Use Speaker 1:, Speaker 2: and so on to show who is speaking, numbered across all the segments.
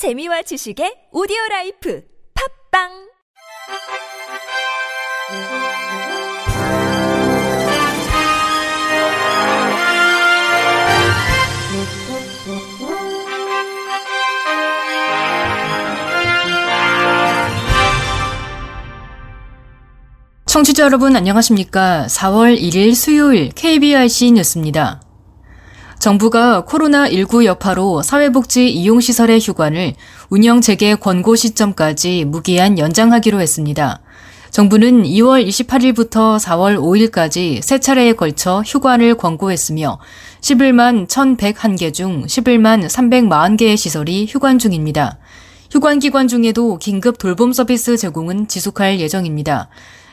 Speaker 1: 재미와 지식의 오디오 라이프 팝빵
Speaker 2: 청취자 여러분 안녕하십니까? 4월 1일 수요일 KBRC 뉴스입니다. 정부가 코로나19 여파로 사회복지 이용시설의 휴관을 운영 재개 권고 시점까지 무기한 연장하기로 했습니다. 정부는 2월 28일부터 4월 5일까지 세 차례에 걸쳐 휴관을 권고했으며 11만 1,101개 중 11만 340개의 시설이 휴관 중입니다. 휴관 기관 중에도 긴급 돌봄 서비스 제공은 지속할 예정입니다.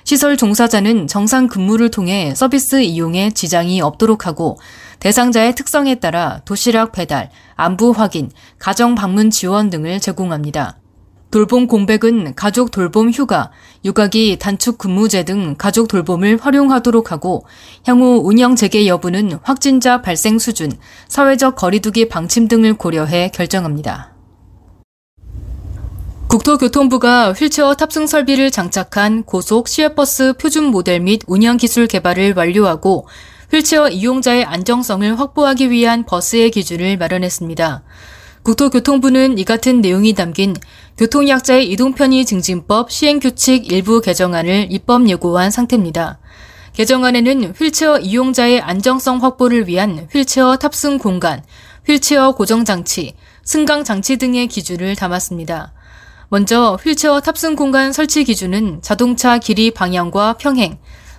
Speaker 2: 시설 종사자는 정상 근무를 통해 서비스 이용에 지장이 없도록 하고 대상자의 특성에 따라 도시락 배달, 안부 확인, 가정 방문 지원 등을 제공합니다. 돌봄 공백은 가족 돌봄 휴가, 육아기 단축 근무제 등 가족 돌봄을 활용하도록 하고 향후 운영 재개 여부는 확진자 발생 수준, 사회적 거리두기 방침 등을 고려해 결정합니다. 국토교통부가 휠체어 탑승 설비를 장착한 고속 시외버스 표준 모델 및 운영 기술 개발을 완료하고 휠체어 이용자의 안정성을 확보하기 위한 버스의 기준을 마련했습니다. 국토교통부는 이 같은 내용이 담긴 교통약자의 이동편의 증진법 시행규칙 일부 개정안을 입법 예고한 상태입니다. 개정안에는 휠체어 이용자의 안정성 확보를 위한 휠체어 탑승 공간, 휠체어 고정장치, 승강장치 등의 기준을 담았습니다. 먼저 휠체어 탑승 공간 설치 기준은 자동차 길이 방향과 평행,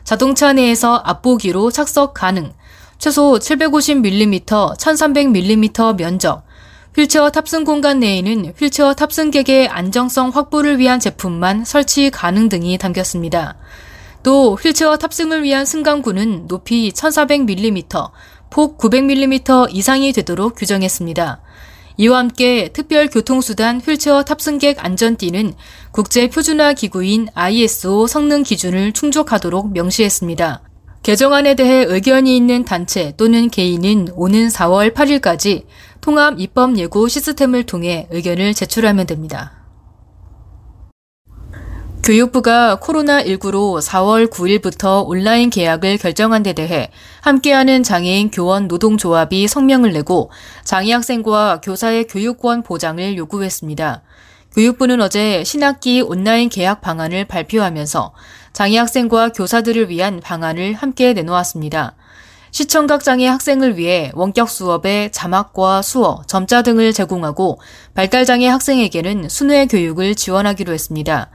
Speaker 2: 자동차 내에서 앞보기로 착석 가능, 최소 750mm, 1300mm 면적, 휠체어 탑승 공간 내에는 휠체어 탑승객의 안정성 확보를 위한 제품만 설치 가능 등이 담겼습니다. 또 휠체어 탑승을 위한 승강구는 높이 1400mm, 폭 900mm 이상이 되도록 규정했습니다. 이와 함께 특별교통수단 휠체어 탑승객 안전띠는 국제표준화 기구인 ISO 성능 기준을 충족하도록 명시했습니다. 개정안에 대해 의견이 있는 단체 또는 개인은 오는 4월 8일까지 통합 입법 예고 시스템을 통해 의견을 제출하면 됩니다. 교육부가 코로나19로 4월 9일부터 온라인 계약을 결정한 데 대해 함께하는 장애인 교원 노동조합이 성명을 내고 장애 학생과 교사의 교육권 보장을 요구했습니다. 교육부는 어제 신학기 온라인 계약 방안을 발표하면서 장애 학생과 교사들을 위한 방안을 함께 내놓았습니다. 시청각 장애 학생을 위해 원격 수업에 자막과 수어, 점자 등을 제공하고 발달장애 학생에게는 순회 교육을 지원하기로 했습니다.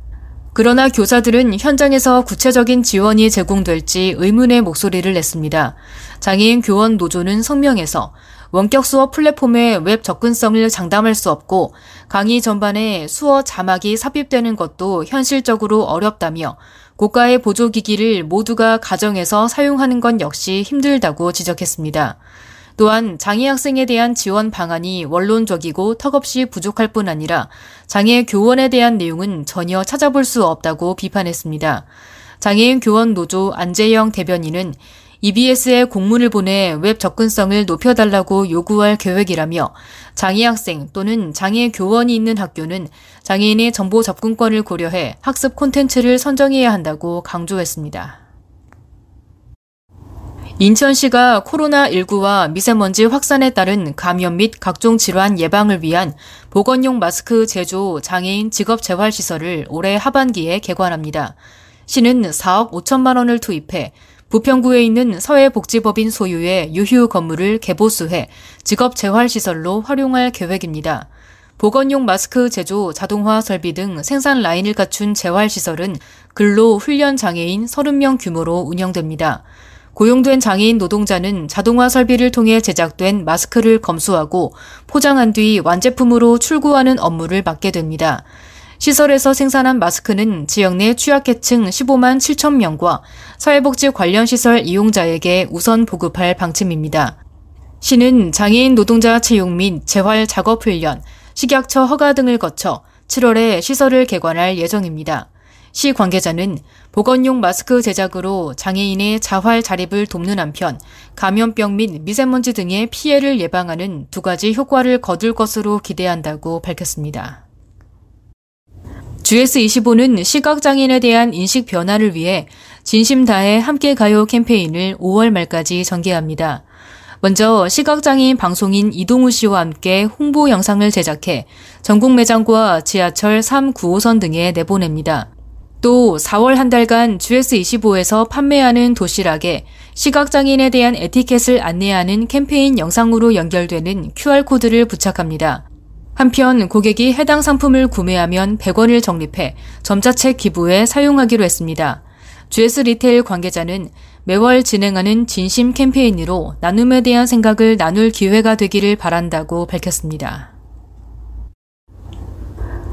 Speaker 2: 그러나 교사들은 현장에서 구체적인 지원이 제공될지 의문의 목소리를 냈습니다. 장애인 교원 노조는 성명에서 원격 수업 플랫폼의 웹 접근성을 장담할 수 없고 강의 전반에 수어 자막이 삽입되는 것도 현실적으로 어렵다며 고가의 보조기기를 모두가 가정에서 사용하는 건 역시 힘들다고 지적했습니다. 또한 장애 학생에 대한 지원 방안이 원론적이고 턱없이 부족할 뿐 아니라 장애 교원에 대한 내용은 전혀 찾아볼 수 없다고 비판했습니다. 장애인 교원 노조 안재영 대변인은 EBS에 공문을 보내 웹 접근성을 높여달라고 요구할 계획이라며 장애 학생 또는 장애 교원이 있는 학교는 장애인의 정보 접근권을 고려해 학습 콘텐츠를 선정해야 한다고 강조했습니다. 인천시가 코로나19와 미세먼지 확산에 따른 감염 및 각종 질환 예방을 위한 보건용 마스크 제조 장애인 직업재활시설을 올해 하반기에 개관합니다. 시는 4억 5천만 원을 투입해 부평구에 있는 사회복지법인 소유의 유휴 건물을 개보수해 직업재활시설로 활용할 계획입니다. 보건용 마스크 제조, 자동화 설비 등 생산 라인을 갖춘 재활시설은 근로 훈련 장애인 30명 규모로 운영됩니다. 고용된 장애인 노동자는 자동화 설비를 통해 제작된 마스크를 검수하고 포장한 뒤 완제품으로 출고하는 업무를 맡게 됩니다. 시설에서 생산한 마스크는 지역 내 취약계층 15만 7천 명과 사회복지 관련 시설 이용자에게 우선 보급할 방침입니다. 시는 장애인 노동자 채용 및 재활 작업 훈련, 식약처 허가 등을 거쳐 7월에 시설을 개관할 예정입니다. 시 관계자는 보건용 마스크 제작으로 장애인의 자활 자립을 돕는 한편 감염병 및 미세먼지 등의 피해를 예방하는 두 가지 효과를 거둘 것으로 기대한다고 밝혔습니다. GS25는 시각장애인에 대한 인식 변화를 위해 진심 다해 함께 가요 캠페인을 5월 말까지 전개합니다. 먼저 시각장애인 방송인 이동우 씨와 함께 홍보 영상을 제작해 전국 매장과 지하철 3, 9호선 등에 내보냅니다. 또 4월 한 달간 GS25에서 판매하는 도시락에 시각장애인에 대한 에티켓을 안내하는 캠페인 영상으로 연결되는 QR코드를 부착합니다. 한편 고객이 해당 상품을 구매하면 100원을 적립해 점자책 기부에 사용하기로 했습니다. GS 리테일 관계자는 매월 진행하는 진심 캠페인으로 나눔에 대한 생각을 나눌 기회가 되기를 바란다고 밝혔습니다.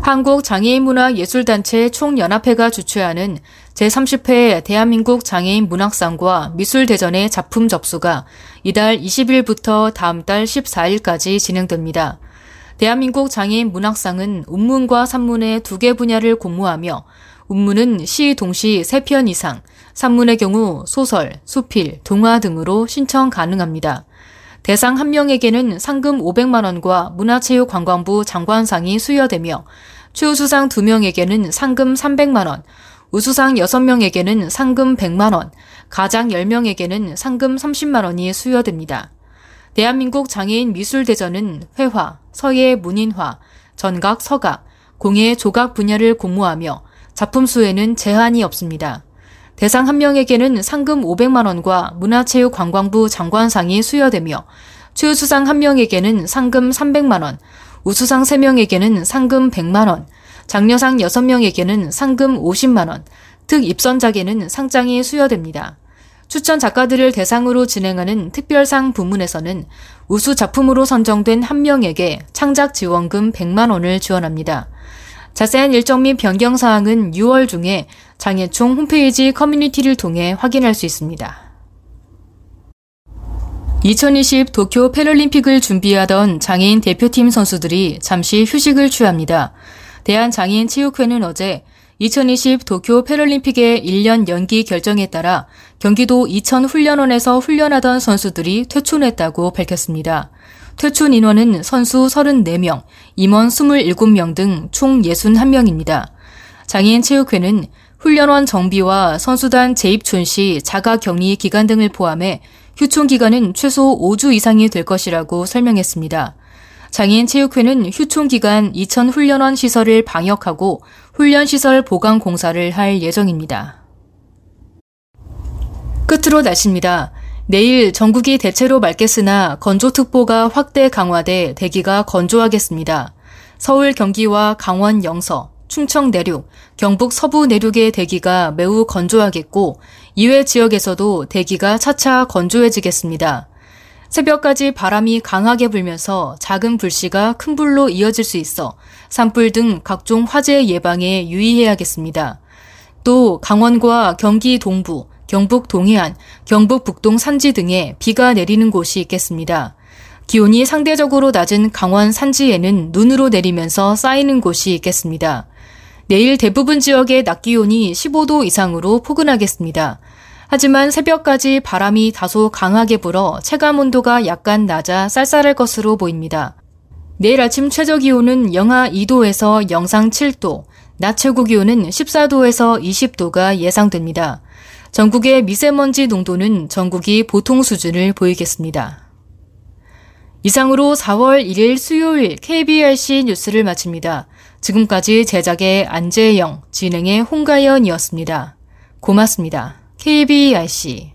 Speaker 2: 한국장애인문화예술단체 총연합회가 주최하는 제30회 대한민국 장애인 문학상과 미술대전의 작품 접수가 이달 20일부터 다음 달 14일까지 진행됩니다. 대한민국 장애인 문학상은 운문과 산문의 두 개 분야를 공모하며 운문은 시 동시 3편 이상, 산문의 경우 소설, 수필, 동화 등으로 신청 가능합니다. 대상 한 명에게는 상금 500만 원과 문화체육관광부 장관상이 수여되며 최우수상 2명에게는 상금 300만 원, 우수상 6명에게는 상금 100만 원, 가장 10명에게는 상금 30만 원이 수여됩니다. 대한민국 장애인 미술대전은 회화, 서예 문인화, 전각 서각, 공예 조각 분야를 공모하며 작품 수에는 제한이 없습니다. 대상 한 명에게는 상금 500만 원과 문화체육관광부 장관상이 수여되며 최우수상 한 명에게는 상금 300만 원, 우수상 3명에게는 상금 100만 원, 장려상 6명에게는 상금 50만 원, 특 입선작에는 상장이 수여됩니다. 추천 작가들을 대상으로 진행하는 특별상 부문에서는 우수 작품으로 선정된 한 명에게 창작 지원금 100만 원을 지원합니다. 자세한 일정 및 변경 사항은 6월 중에 장애총 홈페이지 커뮤니티를 통해 확인할 수 있습니다. 2020 도쿄 패럴림픽을 준비하던 장애인 대표팀 선수들이 잠시 휴식을 취합니다. 대한장애인체육회는 어제 2020 도쿄 패럴림픽의 1년 연기 결정에 따라 경기도 이천 훈련원에서 훈련하던 선수들이 퇴촌했다고 밝혔습니다. 퇴촌 인원은 선수 34명, 임원 27명 등 총 61명입니다. 장애인 체육회는 훈련원 정비와 선수단 재입촌 시 자가 격리 기간 등을 포함해 휴촌 기간은 최소 5주 이상이 될 것이라고 설명했습니다. 장애인 체육회는 휴촌 기간 이천 훈련원 시설을 방역하고 훈련 시설 보강 공사를 할 예정입니다. 끝으로 날씨입니다. 내일 전국이 대체로 맑겠으나 건조특보가 확대 강화돼 대기가 건조하겠습니다. 서울 경기와 강원 영서, 충청 내륙, 경북 서부 내륙의 대기가 매우 건조하겠고 이외 지역에서도 대기가 차차 건조해지겠습니다. 새벽까지 바람이 강하게 불면서 작은 불씨가 큰 불로 이어질 수 있어 산불 등 각종 화재 예방에 유의해야겠습니다. 또 강원과 경기 동부, 경북 동해안, 경북 북동 산지 등에 비가 내리는 곳이 있겠습니다. 기온이 상대적으로 낮은 강원 산지에는 눈으로 내리면서 쌓이는 곳이 있겠습니다. 내일 대부분 지역의 낮 기온이 15도 이상으로 포근하겠습니다. 하지만 새벽까지 바람이 다소 강하게 불어 체감 온도가 약간 낮아 쌀쌀할 것으로 보입니다. 내일 아침 최저 기온은 영하 2도에서 영상 7도, 낮 최고 기온은 14도에서 20도가 예상됩니다. 전국의 미세먼지 농도는 전국이 보통 수준을 보이겠습니다. 이상으로 4월 1일 수요일 KBRC 뉴스를 마칩니다. 지금까지 제작의 안재영, 진행의 홍가연이었습니다. 고맙습니다. KBRC